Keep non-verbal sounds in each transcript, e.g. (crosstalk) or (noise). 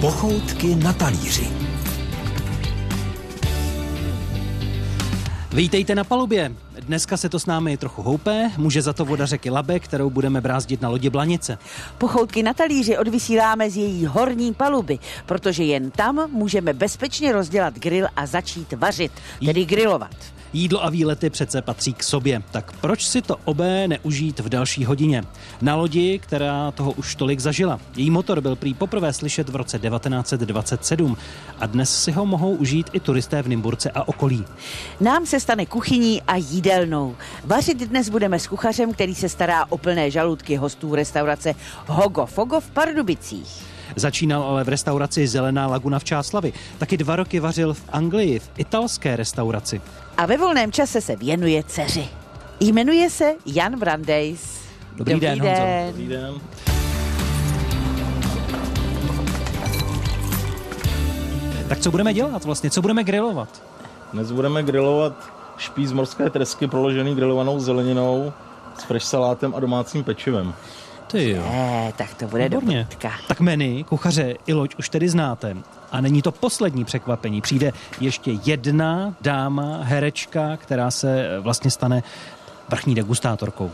Pochoutky na talíři. Vítejte na palubě. Dneska se to s námi trochu houpe, může za to voda řeky Labe, kterou budeme brázdit na lodi Blanice. Pochoutky na talíři odvysíláme z její horní paluby, protože jen tam můžeme bezpečně rozdělat grill a začít vařit, tedy grilovat. Jídlo a výlety přece patří k sobě, tak proč si to obé neužít v další hodině? Na lodi, která toho už tolik zažila. Její motor byl prý poprvé slyšet v roce 1927 a dnes si ho mohou užít i turisté v Nymburce a okolí. Nám se stane kuchyní a jídelnou. Vařit dnes budeme s kuchařem, který se stará o plné žaludky hostů restaurace Hogo Fogo v Pardubicích. Začínal ale v restauraci Zelená laguna v Čáslavi. Taky dva roky vařil v Anglii, v italské restauraci. A ve volném čase se věnuje dceři. Jmenuje se Jan Brandejs. Dobrý, Dobrý den, den. Honzo. Dobrý den. Tak co budeme dělat vlastně? Co budeme grilovat? Dnes budeme grilovat špíz morské tresky proložený grilovanou zeleninou s fresh salátem a domácím pečivem. Ty jo. Ne, tak to bude Výborně. dobrka. Tak meny, kuchaře i loď už tedy znáte. A není to poslední překvapení. Přijde ještě jedna dáma, herečka, která se vlastně stane vrchní degustátorkou.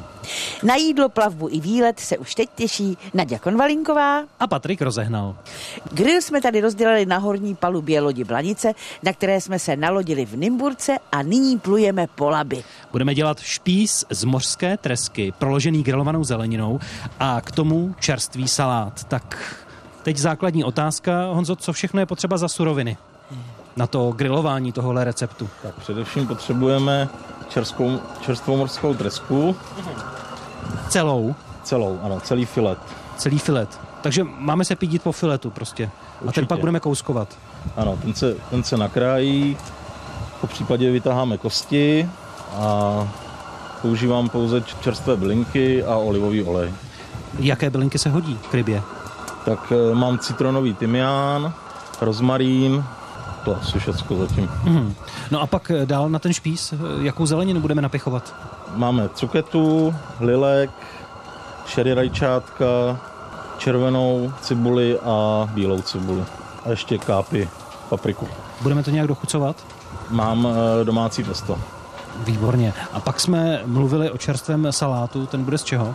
Na jídlo, plavbu i výlet se už teď těší Nadia Konvalinková a Patrik rozehnal. Grill jsme tady rozdělili na horní palubě lodi Blanice, na které jsme se nalodili v Nymburce a nyní plujeme po laby. Budeme dělat špís z mořské tresky, proložený grilovanou zeleninou a k tomu čerstvý salát. Tak teď základní otázka, Honzo, co všechno je potřeba za suroviny? na to grilování tohohle receptu? Tak především potřebujeme čerstvou, čerstvou morskou tresku. Celou? Celou, ano, celý filet. Celý filet. Takže máme se pídit po filetu prostě. Určitě. A ten pak budeme kouskovat. Ano, ten se, ten se nakrájí, po případě vytaháme kosti a používám pouze čerstvé bylinky a olivový olej. Jaké bylinky se hodí k rybě? Tak e, mám citronový tymián, rozmarín, to asi všechno zatím. Mm. No a pak eh, dál na ten špís, eh, jakou zeleninu budeme napichovat? Máme cuketu, lilek, šery rajčátka, červenou cibuli a bílou cibuli. A ještě kápy, papriku. Budeme to nějak dochucovat? Mám eh, domácí pesto. Výborně. A pak jsme mluvili o čerstvém salátu, ten bude z čeho?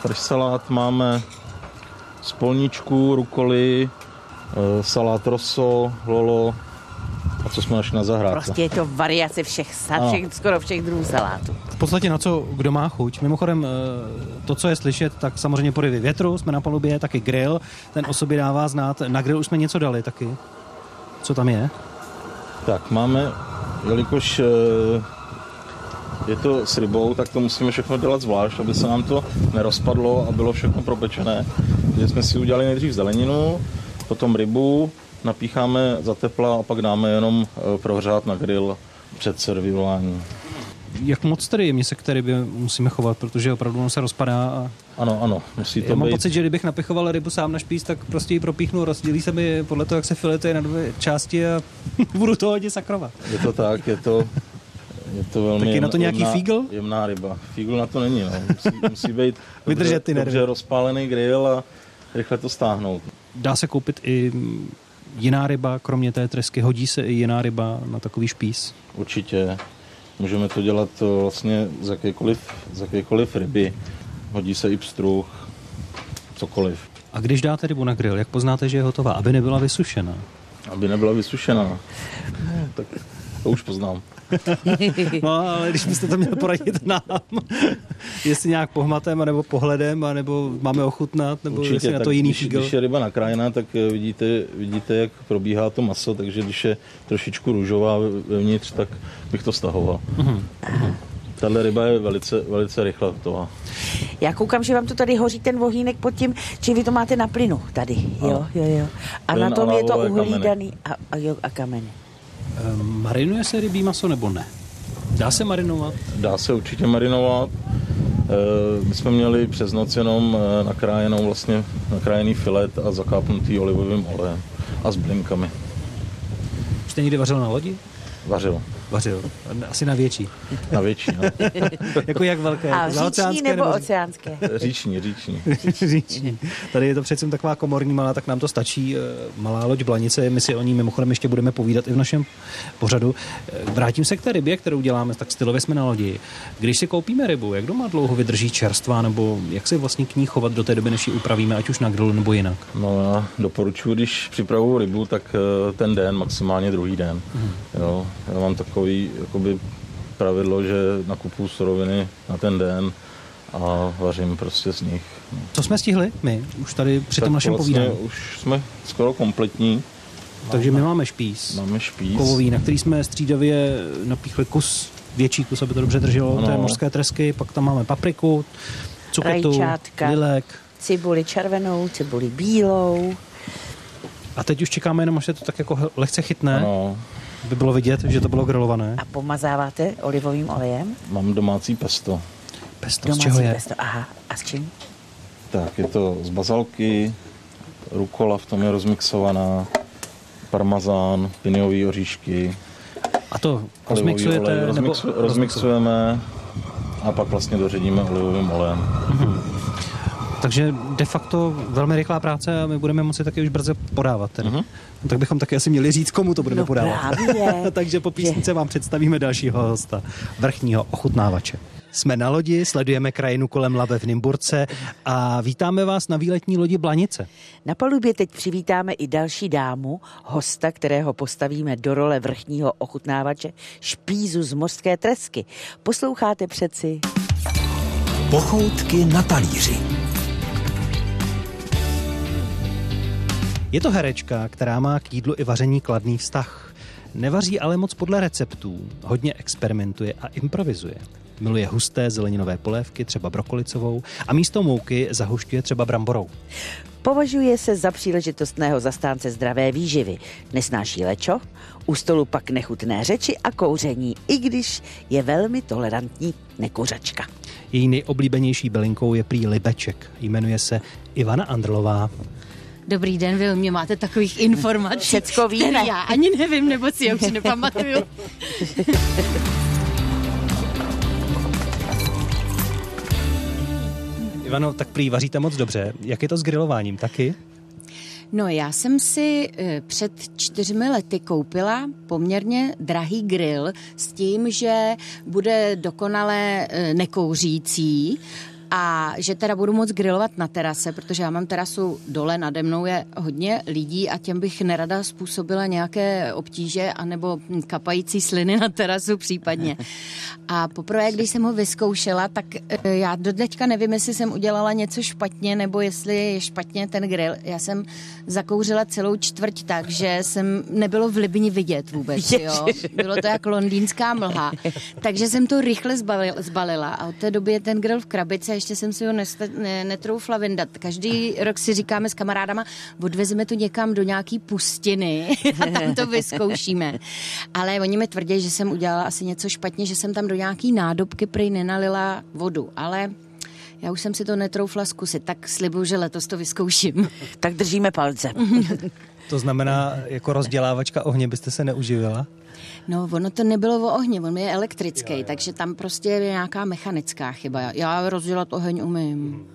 Fresh salát máme z polničku, rukoli, salát rosso, lolo, a co jsme našli na zahrádce. Prostě je to variace všech, všech skoro všech druhů salátů. V podstatě na co kdo má chuť. Mimochodem, eh, to, co je slyšet, tak samozřejmě porivy větru, jsme na palubě, taky grill, ten o sobě dává znát. Na grill už jsme něco dali taky. Co tam je? Tak máme, jelikož eh, je to s rybou, tak to musíme všechno dělat zvlášť, aby se nám to nerozpadlo a bylo všechno propečené. Takže jsme si udělali nejdřív zeleninu, potom rybu, napícháme za tepla a pak dáme jenom eh, prohřát na grill před servirováním. Jak moc tedy jemně se k té rybě musíme chovat, protože opravdu on se rozpadá a... Ano, ano, musí to Já být... mám pocit, že kdybych napichoval rybu sám na špíc, tak prostě ji propíchnu, rozdělí se mi podle toho, jak se filetuje na dvě části a (laughs) budu to hodně sakrovat. Je to tak, je to, je to velmi tak je na to nějaký jemná, fígl? Jemná ryba. Fígl na to není, no. Musí, musí být (laughs) Vydržet ty dobře, dobře rozpálený grill a rychle to stáhnout. Dá se koupit i jiná ryba, kromě té tresky, hodí se i jiná ryba na takový špís? Určitě. Můžeme to dělat vlastně z jakékoliv, z jakékoliv ryby. Hodí se i pstruh, cokoliv. A když dáte rybu na grill, jak poznáte, že je hotová? Aby nebyla vysušená. Aby nebyla vysušená. tak to už poznám. (laughs) no, ale když byste to měl poradit nám, (laughs) jestli nějak pohmatem, nebo pohledem, nebo máme ochutnat, nebo Určitě, jestli na to jiný když. Když je ryba nakrájená, tak eh, vidíte, vidíte, jak probíhá to maso, takže když je trošičku růžová vevnitř, tak bych to stahoval. Uh-huh. Tahle ryba je velice, velice rychle hotová. Já koukám, že vám to tady hoří ten vohýnek pod tím, či vy to máte na plynu tady, jo, jo, jo. A Plyn na tom je to uhlí daný a, a, jo, a kameny. Ehm, marinuje se rybí maso nebo ne? Dá se marinovat? Dá se určitě marinovat. Ehm, my jsme měli přes noc jenom eh, nakrájenou vlastně, nakrájený filet a zakápnutý olivovým olejem a s blinkami. Jste někdy vařil na lodi? Vařil. Vařil? Asi na větší. Na větší, no. (laughs) jako jak velké? A říční nebo oceánské? (laughs) Říční, říční. (laughs) říční. Tady je to přece taková komorní malá, tak nám to stačí. eh, Malá loď Blanice, my si o ní mimochodem ještě budeme povídat i v našem pořadu. Eh, Vrátím se k té rybě, kterou děláme, tak stylově jsme na lodi. Když si koupíme rybu, jak doma dlouho vydrží čerstvá, nebo jak se vlastně k ní chovat do té doby, než ji upravíme, ať už na grilu nebo jinak? No já doporučuji, když připravuju rybu, tak eh, ten den, maximálně druhý den. Jo, já mám takový jakoby pravidlo, že nakupuju suroviny na ten den a vařím prostě z nich. No. Co jsme stihli my už tady při tom Tak našem vlastně povídání? už jsme skoro kompletní. Takže my máme špís, Máme špís. kovový, na který jsme střídavě napíchli kus, větší kus, aby to dobře drželo, Ano. té mořské tresky, pak tam máme papriku, cuketu, Rajčátka. lilek. Cibuli červenou, cibuli bílou. A teď už čekáme jenom, až se to tak jako lehce chytne, Ano, aby bylo vidět, že to bylo grilované. A pomazáváte olivovým olejem? mám domácí pesto. Pesto, z Domácí čeho je? pesto. Aha. A s čím? Tak, je to z bazalky, rukola v tom je rozmixovaná, parmazán, piniový oříšky, A to rozmixujete? olej. nebo Rozmixu, rozmixujeme a pak vlastně doředíme olivovým olejem. Takže de facto velmi rychlá práce a my budeme moci taky už brzy podávat. Tedy. Mhm. No, tak bychom taky asi měli říct, komu to budeme No podávat. právě. (laughs) Takže po písnice vám představíme dalšího hosta, vrchního ochutnávače. Jsme na lodi, sledujeme krajinu kolem Labe v Nymburce a vítáme vás na výletní lodi Blanice. Na palubě teď přivítáme i další dámu, hosta, kterého postavíme do role vrchního ochutnávače špízu z mořské tresky. Posloucháte přeci Pochoutky na talíři. Je to herečka, která má k jídlu i vaření kladný vztah. Nevaří ale moc podle receptů, hodně experimentuje a improvizuje. Miluje husté zeleninové polévky, třeba brokolicovou, a místo mouky zahušťuje třeba bramborou. Považuje se za příležitostného zastánce zdravé výživy. Nesnáší lečo, u stolu pak nechutné řeči a kouření, i když je velmi tolerantní nekuřačka. Její nejoblíbenější bylinkou je prý libeček. Jmenuje se Ivana Andrlová. Dobrý den, vy mě máte takových informací. Všecko víme. Já ani nevím, nebo si je už nepamatuju. Ivano, tak prý vaříte moc dobře. Jak je to s grilováním? Taky? No já jsem si eh, před čtyřmi lety koupila poměrně drahý grill s tím, že bude dokonale eh, nekouřící a že teda budu moc grilovat na terase, protože já mám terasu dole, nade mnou je hodně lidí a těm bych nerada způsobila nějaké obtíže anebo kapající sliny na terasu případně. A poprvé, když jsem ho vyzkoušela, tak eh, já do teďka nevím, jestli jsem udělala něco špatně, nebo jestli je špatně ten grill. Já jsem zakouřila celou čtvrť tak, že jsem nebylo v Libni vidět vůbec. Jo? Bylo to jak londýnská mlha. Takže jsem to rychle zbalil, zbalila a od té doby je ten grill v krabici ještě jsem si ho nesta, ne, netroufla vyndat. Každý rok si říkáme s kamarádama, odvezeme to někam do nějaký pustiny (laughs) a tam to vyzkoušíme. Ale oni mi tvrdí, že jsem udělala asi něco špatně, že jsem tam do nějaký nádobky prý nenalila vodu. Ale já už jsem si to netroufla zkusit, tak slibuju, že letos to vyzkouším. (laughs) Tak držíme palce. To znamená, jako rozdělávačka ohně byste se neuživila? No, ono to nebylo o ohni, on je elektrický, jo, jo. takže tam prostě je nějaká mechanická chyba. Já rozdělat oheň umím.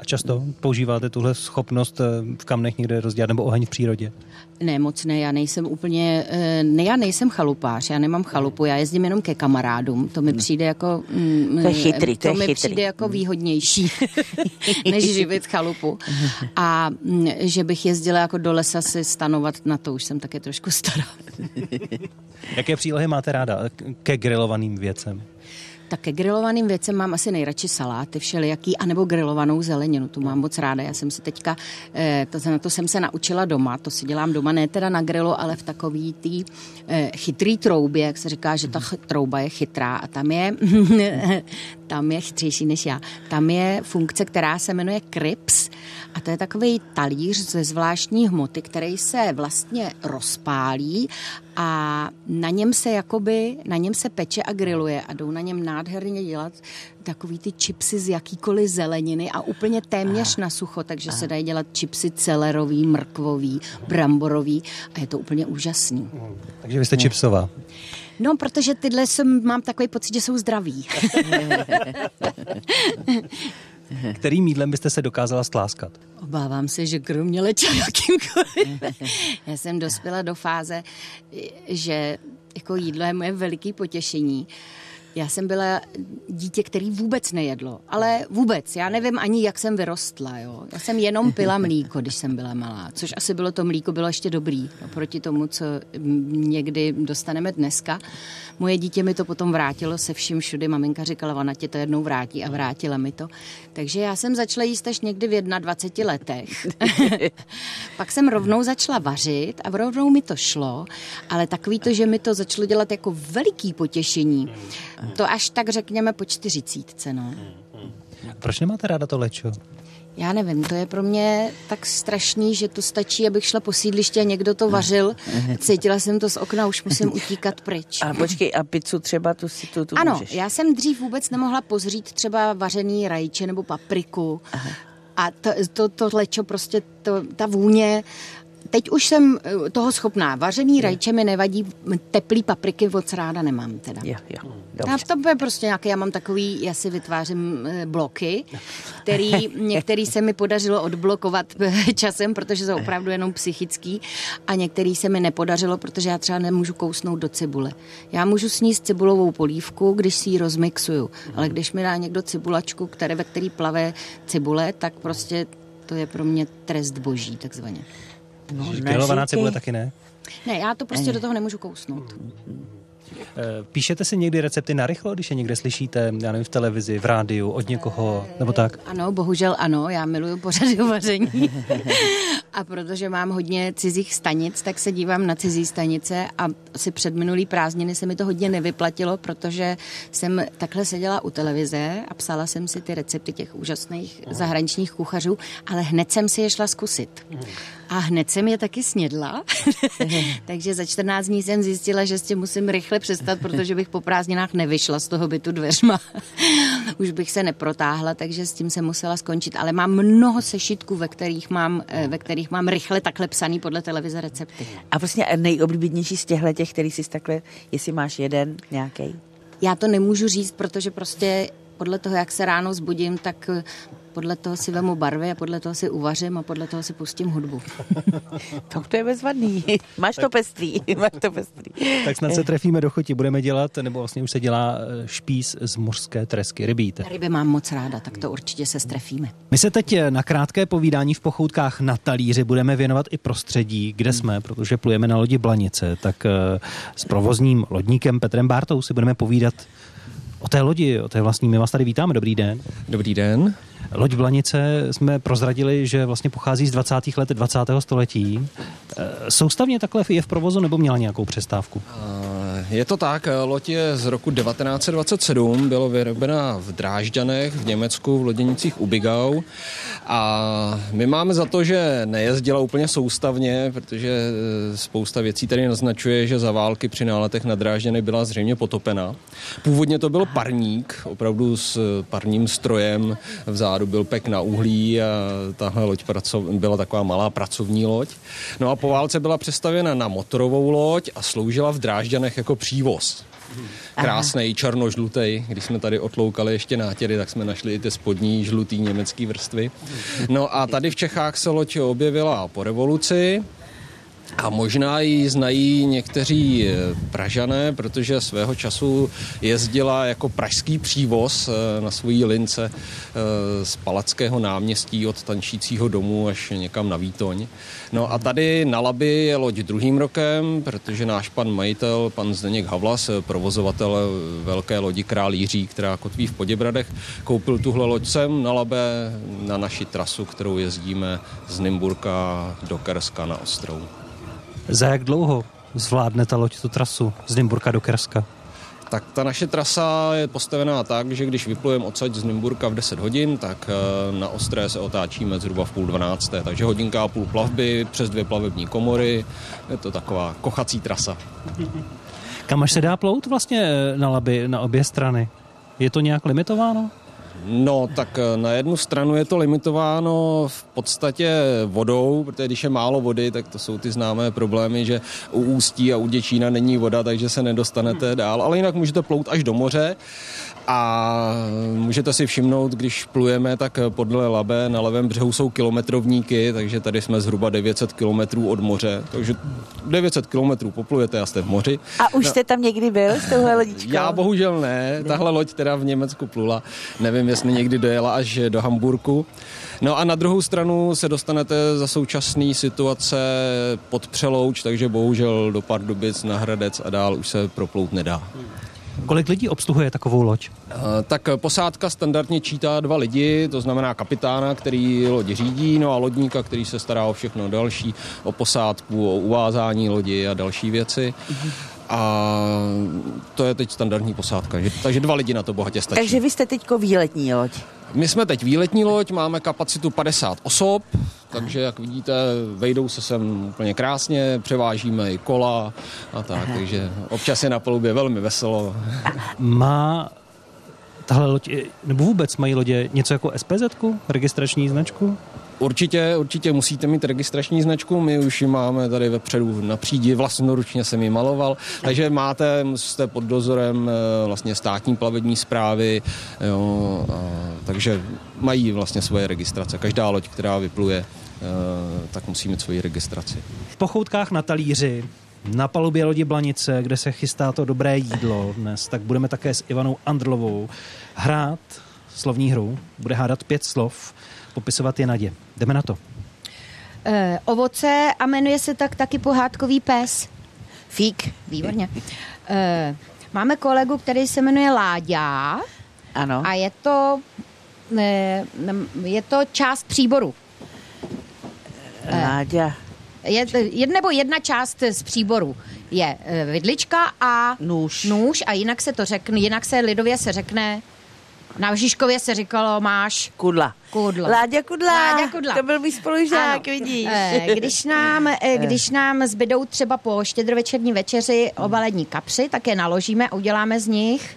A často používáte tuhle schopnost eh, v kamnech někde rozdělat nebo oheň v přírodě? Ne, moc ne, já nejsem úplně, eh, ne, já nejsem chalupář, já nemám chalupu, já jezdím jenom ke kamarádům, to mi přijde jako... Mm, To je chytrý, to to je mi chytrý. přijde jako výhodnější, (laughs) než živit chalupu. (laughs) A mm, že bych jezdila jako do lesa si stanovat, na to už jsem také trošku stará. (laughs) Jaké přílohy máte ráda ke grilovaným věcem? Tak ke grilovaným věcem mám asi nejradši saláty všelijaký, anebo grilovanou zeleninu, tu mám moc ráda. Já jsem si teďka, eh, to, na to jsem se naučila doma, to si dělám doma, ne teda na grilu, ale v takový tý eh, chytrý troubě, jak se říká, že ta trouba je chytrá a tam je, (laughs) tam je chytřejší než já, tam je funkce, která se jmenuje krips a to je takový talíř ze zvláštní hmoty, který se vlastně rozpálí a na něm se jakoby, na něm se peče a griluje a jdou na něm nádherně dělat takový ty čipsy z jakýkoliv zeleniny a úplně téměř na sucho, takže se dají dělat čipsy celerový, mrkvový, bramborový a je to úplně úžasný. Takže vy jste čipsová. No, protože tyhle jsem, mám takový pocit, že jsou zdraví. (laughs) Kterým jídlem byste se dokázala stláskat? Obávám se, že kromě leča jakýmkoliv. (laughs) Já jsem dospěla do fáze, že jako jídlo je moje veliké potěšení. Já jsem byla dítě, který vůbec nejedlo, ale vůbec. Já nevím ani, jak jsem vyrostla. Jo. Já jsem jenom pila mlíko, když jsem byla malá, což asi bylo to mlíko, bylo ještě dobrý, oproti tomu, co někdy dostaneme dneska. Moje dítě mi to potom vrátilo se vším všude. Maminka říkala, ona tě to jednou vrátí a vrátila mi to. Takže já jsem začala jíst až někdy v 21 letech. (laughs) Pak jsem rovnou začala vařit a rovnou mi to šlo, ale takový to, že mi to začalo dělat jako veliký potěšení, to až tak řekněme po čtyřicítce, no. Proč nemáte ráda to lečo? Já nevím, to je pro mě tak strašný, že to stačí, abych šla po sídliště a někdo to vařil. (laughs) Cítila jsem to z okna, už musím utíkat pryč. A počkej, a pizzu třeba tu si tu, tu Ano, můžeš. já jsem dřív vůbec nemohla pozřít třeba vařený rajče nebo papriku. Aha. A to, to, to lečo prostě, to, ta vůně, Teď už jsem eh, toho schopná. Vařený rajče mi nevadí, teplý papriky moc ráda nemám teda. Jo, jo, A to je prostě nějaký, já mám takový, já si vytvářím eh, bloky, který (laughs) některý se mi podařilo odblokovat eh, časem, protože jsou opravdu jenom psychický a některý se mi nepodařilo, protože já třeba nemůžu kousnout do cibule. Já můžu sníst cibulovou polívku, když si ji rozmixuju, ale když mi dá někdo cibulačku, které, ve který plave cibule, tak prostě to je pro mě trest boží, takzvaně. No, Grilovaná cibule taky ne? Ne, já to prostě ne. do toho nemůžu kousnout. Eh, píšete si někdy recepty na rychlo, když je někde slyšíte, já nevím, v televizi, v rádiu, od někoho, nebo tak? Ano, bohužel ano, já miluju pořady o (laughs) vaření. a protože mám hodně cizích stanic, tak se dívám na cizí stanice a asi před minulý prázdniny se mi to hodně nevyplatilo, protože jsem takhle seděla u televize a psala jsem si ty recepty těch úžasných zahraničních kuchařů, ale hned jsem si je šla zkusit. A hned jsem je taky snědla, (laughs) takže za 14 dní jsem zjistila, že s tím musím rychle přestat, protože bych po prázdninách nevyšla z toho bytu dveřma. (laughs) Už bych se neprotáhla, takže s tím jsem musela skončit. Ale mám mnoho sešitků, ve kterých mám, eh, ve kterých mám rychle takhle psaný podle televize recepty. A vlastně nejoblíbenější z těchto těch, který jsi takhle, jestli máš jeden nějaký? Já to nemůžu říct, protože prostě podle toho, jak se ráno zbudím, tak podle toho si vemu barvy a podle toho si uvařím a podle toho si pustím hudbu. (laughs) to, to je bezvadný. Máš to pestrý. (laughs) Máš to pestrý. tak snad se trefíme do choti. Budeme dělat, nebo vlastně už se dělá eh, špís z mořské tresky. Rybíte. Ryby mám moc ráda, tak to určitě se strefíme. My se teď eh, na krátké povídání v pochoutkách na talíři budeme věnovat i prostředí, kde jsme, protože plujeme na lodi Blanice. Tak eh, s provozním lodníkem Petrem Bártou si budeme povídat o té lodi, o té vlastní. My vás tady vítáme, dobrý den. Dobrý den. Loď Blanice jsme prozradili, že vlastně pochází z 20. let 20. století. E, soustavně takhle je v provozu nebo měla nějakou přestávku? Je to tak, loď je z roku 1927, bylo vyrobena v Drážďanech v Německu v loděnicích Ubigau a my máme za to, že nejezdila úplně soustavně, protože e, spousta věcí tady naznačuje, že za války při náletech na Drážďany byla zřejmě potopena. Původně to byl parník, opravdu s parním strojem, vzadu byl pek na uhlí a tahle loď byla taková malá pracovní loď. No a po válce byla přestavěna na motorovou loď a sloužila v Drážďanech jako přívoz. Krásný černožlutý. Když jsme tady otloukali ještě nátěry, tak jsme našli i ty spodní žlutý německý vrstvy. No a tady v Čechách se loď objevila po revoluci. A možná ji znají někteří eh, Pražané, protože svého času jezdila jako pražský přívoz eh, na svojí lince eh, z Palackého náměstí od tančícího domu až někam na Výtoň. No a tady na Labi je loď druhým rokem, protože náš pan majitel, pan Zdeněk Havlas, provozovatel velké lodi Král Jiří, která kotví v Poděbradech, koupil tuhle loď sem na Labe na naši trasu, kterou jezdíme z Nymburka do Kerska na Ostrou. Za jak dlouho zvládne ta loď tu trasu z Nymburka do Kerska? Tak ta naše trasa je postavená tak, že když vyplujeme odsaď z Nymburka v 10 hodin, tak eh, na Ostré se otáčíme zhruba v půl 12. Takže hodinka a půl plavby přes dvě plavební komory. Je to taková kochací trasa. Kam až se dá plout vlastně eh, na laby na obě strany? Je to nějak limitováno? No, tak eh, na jednu stranu je to limitováno v podstatě vodou, protože když je málo vody, tak to jsou ty známé problémy, že u Ústí a u Děčína není voda, takže se nedostanete dál, ale jinak můžete plout až do moře. A můžete si všimnout, když plujeme, tak podle Labe na levém břehu jsou kilometrovníky, takže tady jsme zhruba 900 kilometrů od moře. Takže 900 kilometrů poplujete a jste v moři. A už no, jste tam někdy byl s touhle lodičkou? Já bohužel ne. Tahle loď teda v Německu plula. Nevím, jestli někdy dojela až do Hamburku. No a na druhou stranu se dostanete za současné situace pod Přelouč, takže bohužel do Pardubic, na Hradec a dál už se proplout nedá. Kolik lidí obsluhuje takovou loď? Uh, tak posádka standardně čítá dva lidi, to znamená kapitána, který lodi řídí, no a lodníka, který se stará o všechno další, o posádku, o uvázání lodi a další věci. A to je teď standardní posádka, takže dva lidi na to bohatě stačí. Takže vy jste teďko výletní loď. My jsme teď výletní loď, máme kapacitu 50 osob, takže jak vidíte, vejdou se sem úplně krásně, převážíme i kola a tak, Aha. takže občas je na palubě velmi veselo. Má tahle loď, nebo vůbec mají lodě něco jako SPZ, registrační značku? Určitě, určitě musíte mít registrační značku, my už ji máme tady vepředu na přídi, vlastnoručně jsem ji maloval, takže máte, jste pod dozorem eh, vlastně státní plavební zprávy, jo, a, takže mají vlastně svoje registrace. Každá loď, která vypluje, eh, tak musí mít svoji registraci. V pochoutkách na talíři na palubě lodi Blanice, kde se chystá to dobré jídlo dnes, tak budeme také s Ivanou Andrlovou hrát slovní hru. Bude hádat pět slov popisovat je Nadě. Jdeme na to. E, ovoce a jmenuje se tak taky pohádkový pes. Fík. Výborně. E, máme kolegu, který se jmenuje Láďa. Ano. A je to, e, je to část příboru. Láďa. Je, jed, nebo jedna část z příboru je vidlička a nůž. nůž a jinak se to řekne, jinak se lidově se řekne na Žižkově se říkalo, máš... Kudla. Kudla. Láďa Kudla. Láďa Kudla. To byl můj spolužák, ano. vidíš. Eh, když nám, eh, když nám zbydou třeba po štědrovečerní večeři obalení kapři, tak je naložíme a uděláme z nich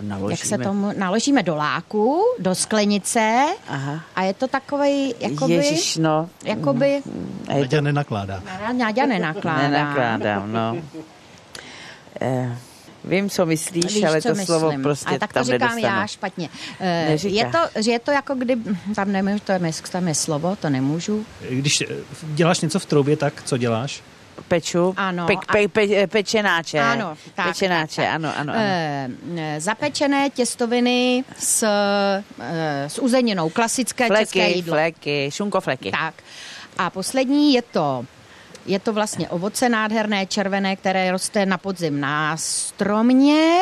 Naložíme. Jak se tomu naložíme do láku, do sklenice Aha. a je to takový, jakoby... Ježiš, no. Jakoby... Náďa nenakládá. Náďa nenakládá. Nenakládám, no. (laughs) Eh. Vím, co myslíš, Víš, ale co to myslím. slovo prostě ale tak to tam říkám nedostanu. já špatně. Uh, je to, že je to jako kdy, tam nemůžu, to je, tam je slovo, to nemůžu. Když děláš něco v troubě, tak co děláš? Peču, ano, pe, pe, pe, pečenáče. Ano, tak, pečenáče, tak, tak. ano, ano. ano. E, zapečené těstoviny s, e, s uzeninou, klasické fleky, české jídlo. Fleky, šunkofleky. Tak. A poslední je to je to vlastně ovoce nádherné, červené, které roste na podzim na stromě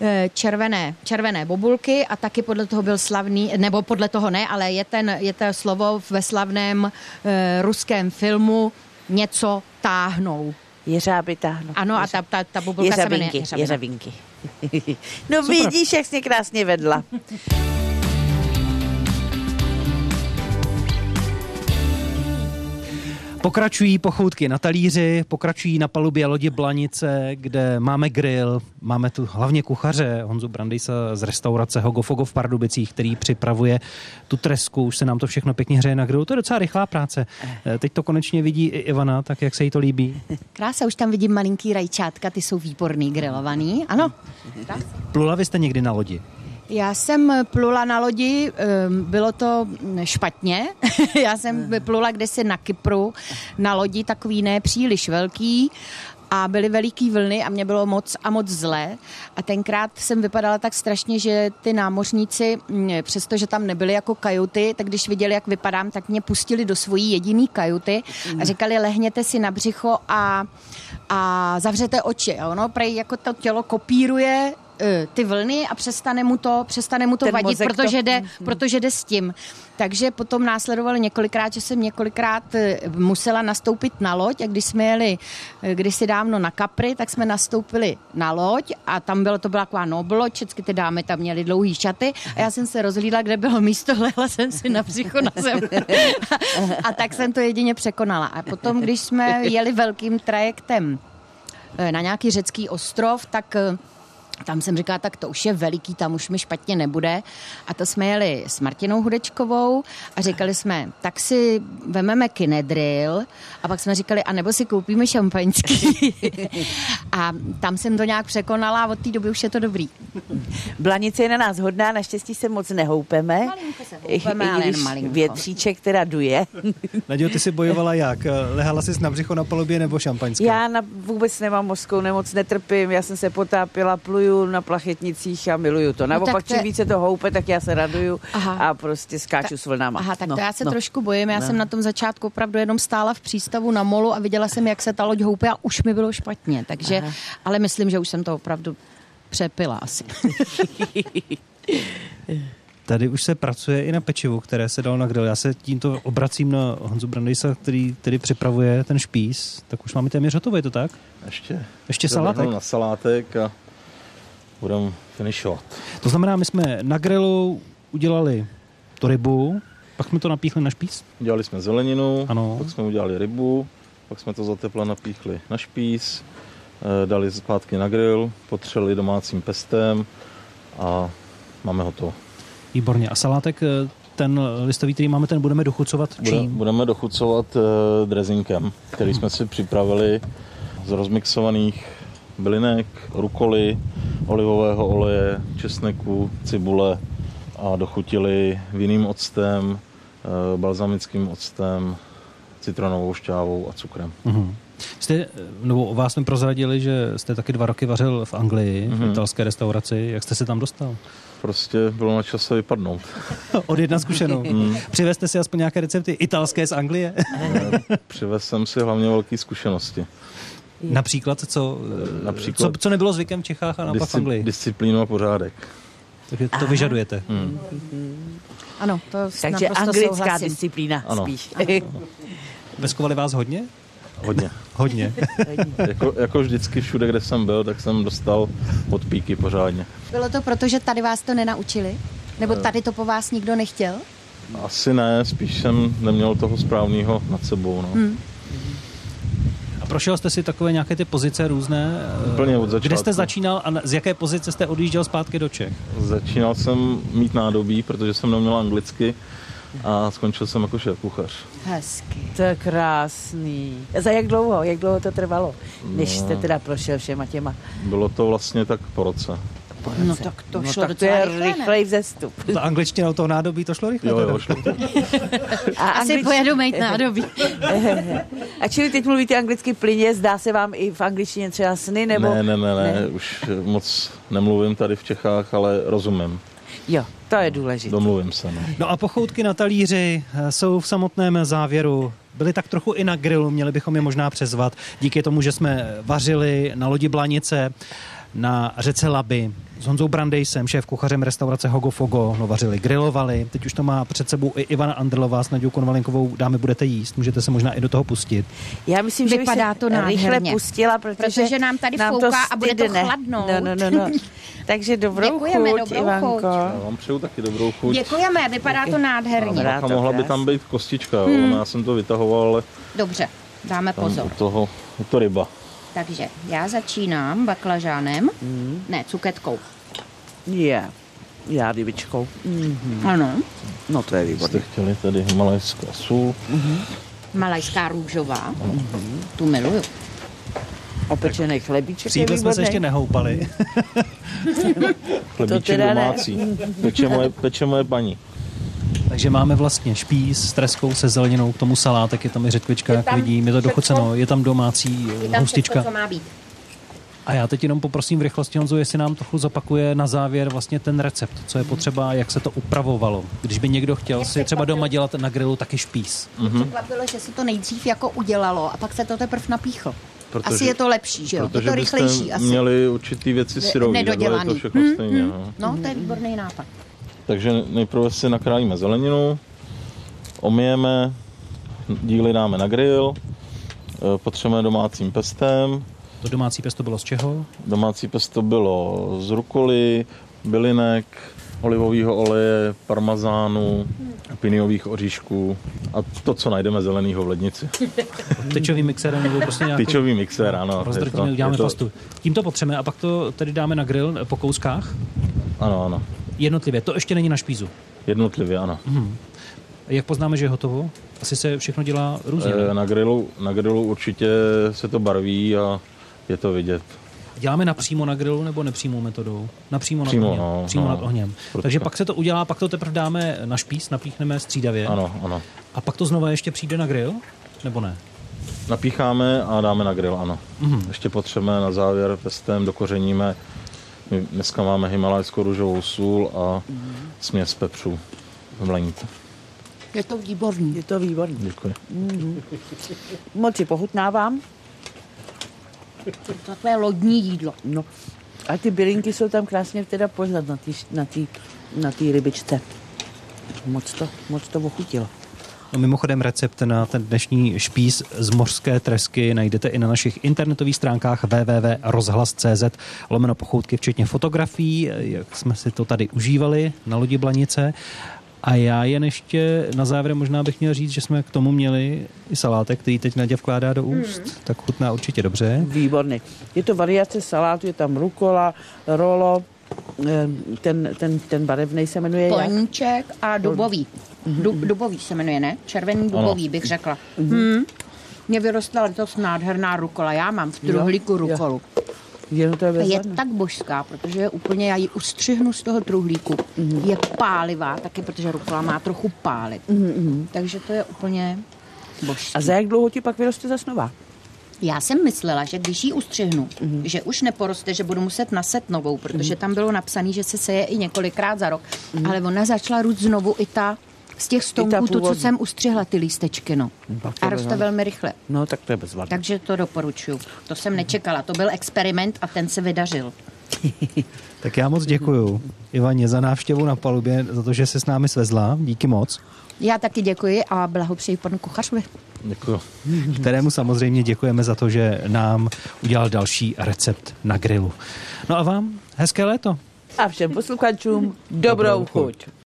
eh, červené, červené bobulky a taky podle toho byl slavný, nebo podle toho ne, ale je, ten, je to slovo ve slavném e, ruském filmu něco táhnou. Jeřáby táhnou. Ano, a ta, ta, ta bobulka se jmenuje Jeřavinky. (laughs) no Super. vidíš, jak jsi krásně vedla. (laughs) Pokračují pochoutky na talíři, pokračují na palubě lodi Blanice, kde máme grill, máme tu hlavně kuchaře Honzu Brandejsa z restaurace Hogofogo v Pardubicích, který připravuje tu tresku, už se nám to všechno pěkně hřeje na grilu. To je docela rychlá práce. Eh, teď to konečně vidí i Ivana, tak jak se jí to líbí? Krása, už tam vidím malinký rajčátka, ty jsou výborný grilovaný, ano. Plula vy jste někdy na lodi? Já jsem plula na lodi, ehm, bylo to špatně. (laughs) Já jsem plula kdysi na Kypru na lodi, takový ne příliš velký a byly veliký vlny a mě bylo moc a moc zlé. A tenkrát jsem vypadala tak strašně, že ty námořníci, mm, přestože tam nebyly jako kajuty, tak když viděli, jak vypadám, tak mě pustili do svojí jediný kajuty a říkali, lehněte si na břicho a, a zavřete oči. A ono prej jako to tělo kopíruje ty vlny a přestane mu to, přestane mu to vadit, protože, to... Jde, mm-hmm. protože jde s tím. Takže potom následovalo několikrát, že jsem několikrát e, musela nastoupit na loď a když jsme jeli e, kdysi dávno na Kapry, tak jsme nastoupili na loď a tam bylo, to byla taková noblo, všechny ty dámy tam měly dlouhý šaty a já jsem se rozhlídla, kde bylo místo, (laughs) lehla jsem si na břicho na zem. a, a tak jsem to jedině překonala. A potom, když jsme jeli velkým trajektem na nějaký řecký ostrov, tak Tam jsem říkala, tak to už je veliký, tam už mi špatně nebude. A to jsme jeli s Martinou Hudečkovou a říkali jsme, tak si vememe kinedril a pak jsme říkali, a nebo si koupíme šampaňský. (laughs) a tam jsem to nějak překonala a od té doby už je to dobrý. Blanice je na nás hodná, naštěstí se moc nehoupeme. Malinko se houpeme, ale jen malinko. Větříček teda duje. (laughs) Nadějo, ty jsi bojovala jak? Lehala jsi na břicho na palubě nebo šampaňské? Já na, vůbec nemám mořskou nemoc, netrpím, já jsem se potápila, pluju na plachetnicích a miluju to. Naopak, tak to čím více to houpe, tak já se raduju Aha. a prostě skáču s vlnama. Aha, tak no, to já se no. trošku bojím. Já jsem na tom začátku opravdu jenom stála v přístavu na molu a viděla jsem, jak se ta loď houpe a už mi bylo špatně. Takže, ale myslím, že už jsem to opravdu přepila asi. (laughs) Tady už se pracuje i na pečivu, které se dalo na grill. Já se tímto obracím na Honzu Brandejsa, který tedy připravuje ten špís. Tak už máme téměř hotové, je to tak? Ještě, Ještě salátek? na salátek a budeme finišovat. To znamená, my jsme na grilu udělali tu rybu, pak jsme to napíchli na špís. Udělali jsme zeleninu, Ano. pak jsme udělali rybu, pak jsme to za tepla napíchli na špís, eh, dali zpátky na grill, potřeli domácím pestem a máme hotovo. Výborně. A salátek, eh, ten listový, který máme, ten budeme dochucovat Bude, čím? budeme dochucovat uh, drezinkem, který jsme si připravili z rozmixovaných bylinek, rukoly, olivového oleje, česneku, cibule a dochutili vinným octem, uh, balzamickým octem, citronovou šťávou a cukrem. Mhm. Jste, eh, nebo o vás jsme prozradili, že jste taky dva roky vařil v Anglii, v italské restauraci. Jak jste se tam dostal? Prostě bylo na čase vypadnout. (laughs) Od jedna zkušenou. Přivezte si aspoň nějaké recepty italské z Anglie? Přivez jsem si hlavně velké zkušenosti. Například, co, Například- co, co nebylo zvykem v Čechách a naopak v Disci, Anglii. disciplínu a pořádek. Takže to vyžadujete. Ano, to Takže naprosto anglická souhlasím. disciplína Ano. spíš. (laughs) Veskovali vás hodně? Hodně. Hodně. (laughs) jako, jako vždycky všude, kde jsem byl, tak jsem dostal odpíky pořádně. Bylo to proto, že tady vás to nenaučili? Nebo tady to po vás nikdo nechtěl? Asi ne, spíš jsem neměl toho správného nad sebou. No. Hmm. A prošel jste si takové nějaké ty pozice různé? eh, Úplně od Kde jste začátku. začínal a z jaké pozice jste odjížděl zpátky do Čech? Začínal jsem mít nádobí, protože jsem neměl anglicky a skončil jsem jako šéf kuchař. Hezky. To je krásný. Za jak dlouho? Jak dlouho to trvalo? Než No. jste teda prošel všema těma Bylo to vlastně tak po roce. No tak to no, šlo tak to je rychlej vzestup. Ta angličtina u toho nádobí, to šlo rychle? Jo, jo, šlo to. (laughs) A, Asi anglič... pojedu mít (laughs) nádobí. (laughs) a čili teď mluvíte anglicky plyně, zdá se vám i v angličtině třeba sny, nebo... Ne, ne, ne, ne, už moc nemluvím tady v Čechách, ale rozumím. Jo, to je důležité. Domluvím se. No. No a pochoutky na talíři eh, jsou v samotném závěru. Byly tak trochu i na grilu, měli bychom je možná přezvat. Díky tomu, že jsme vařili na lodi Blanice, na řece Laby. S Honzou Brandejsem, šéf kuchařem restaurace Hogo Fogo, no vařili, grilovali. Teď už to má před sebou i Ivana Andrlová s Nadějou Konvalinkovou. Dámy, budete jíst, můžete se možná i do toho pustit. Já myslím, že Vypadá to nádherně. rychle pustila, protože, Protože nám tady to fouká a bude to chladnout. No, no, no, no. (laughs) Takže dobrou Děkujeme, chuť, dobrou Ivanko. chuť. Já vám přeju taky dobrou chuť. Děkujeme, vypadá to nádherně. Dobrá. A to mohla by tam být kostička, hmm. já jsem to vytahoval, ale Dobře, dáme pozor. u toho je to ryba. Takže já začínám baklažánem, ne, cuketkou. Je, já rybičkou. Mm, Ano, no to je Jste výborné. chtěli tady himalajská sůl. malajská růžová, tu miluju. Opečený chlebíček jídle jsme se ještě nehoupali. (laughs) Chlebíček domácí. Peče moje, peče moje paní. Takže máme vlastně špís s treskou se zeleninou, k tomu salátek, je tam i řetkvička, Je jak vidím, je to všecko. dochuceno, je tam domácí eh, Tam hustička. všechno, co má být. A já teď jenom poprosím v rychlosti Honzu, jestli nám trochu zopakuje na závěr vlastně ten recept, co je potřeba, jak se to upravovalo. Když by někdo chtěl si třeba doma dělat na grilu taky špís. Mě překvapilo, že se to nejdřív jako udělalo a pak se to teprve napíchlo. Protože- asi je to lepší, že jo? Je Protože to byste rychlejší asi. měli určitý věci syrový, je to nedodělaný. všechno Hmm, stejně. No. No, to je výborný nápad. Takže nejprve si nakrájíme zeleninu, omijeme, díly dáme na grill, eh, potřebujeme domácím pestem, To domácí pesto bylo z čeho? Domácí pesto bylo z rukoly, bylinek, olivového oleje, parmazánu, piniových oříšků a to, co najdeme zeleného v lednici. (laughs) Tyčový mixer nebo prostě nějaký... Tyčový mixer, ano. Rozdrtíme, uděláme to... pastu. Tím to potřebujeme a pak to tedy dáme na grill po kouskách? Ano, ano. Jednotlivě, to ještě není na špízu? Jednotlivě, ano. Hmm. Jak poznáme, že je hotovo? Asi se všechno dělá různě. E, na, grilu, na grilu určitě se to barví a je to vidět. Děláme napřímo na grilu nebo nepřímou metodou? Napřímo Přímo, nad ohněm. no, Přímo no, nad ohněm. Takže pak se to udělá, pak to teprve dáme na špíz, napíchneme střídavě. Ano, ano. A pak to znova ještě přijde na grill? Nebo ne? Napícháme a dáme na grill, ano. Mm-hmm. Ještě potřebujeme na závěr pestem, dokořeníme. My dneska máme himalajskou růžovou sůl a mm-hmm. směs pepřů v mleníku. Je to výborný. Je to výborný. Děkuji. Moc si pochutnávám. To je takové lodní jídlo. No. A ty bylinky jsou tam krásně teda poznat na té na tý, na tý rybičce. Moc to, moc to ochutilo. No, mimochodem recept na ten dnešní špíz z mořské tresky najdete i na našich internetových stránkách www.rozhlas.cz lomeno pochoutky, včetně fotografií, jak jsme si to tady užívali na lodi Blanice. A já jen ještě na závěr možná bych měl říct, že jsme k tomu měli i salátek, který teď Nadě vkládá do úst. Hmm. Tak chutná určitě dobře. Výborný. Je to variace salátu, je tam rukola, rolo, ten, ten, ten barevný se jmenuje jak? Polníček a dubový. Du, dubový se jmenuje, ne? Červený dubový bych řekla. Hmm. Mně vyrostla letos nádherná rukola. Já mám v truhlíku Jo, jo. rukolu. Je, no to je, Je tak božská, protože je úplně, já ji ustřihnu z toho truhlíku. Mm-hmm. Je pálivá, taky protože rukola má trochu pálit. Mm-hmm. Takže to je úplně božský. A za jak dlouho ti pak vyroste zas nová? Já jsem myslela, že když ji ustřihnu, mm-hmm. že už neporoste, že budu muset naset novou, protože mm-hmm. tam bylo napsané, že se seje i několikrát za rok. Mm-hmm. Ale ona začala růst znovu i ta z těch stonků, to, co jsem ustřihla, ty lístečky, no. to A roste velmi rychle. No, tak to je bezvadné. Takže to doporučuju. To jsem nečekala. To byl experiment a ten se vydařil. (laughs) Tak já moc děkuju Ivaně za návštěvu na palubě, za to, že se s námi svezla. Díky moc. Já taky děkuji a blahopřeji panu kuchařovi. Děkuji. kterému samozřejmě děkujeme za to, že nám udělal další recept na grilu. No a vám hezké léto. A všem posluchačům dobrou chuť.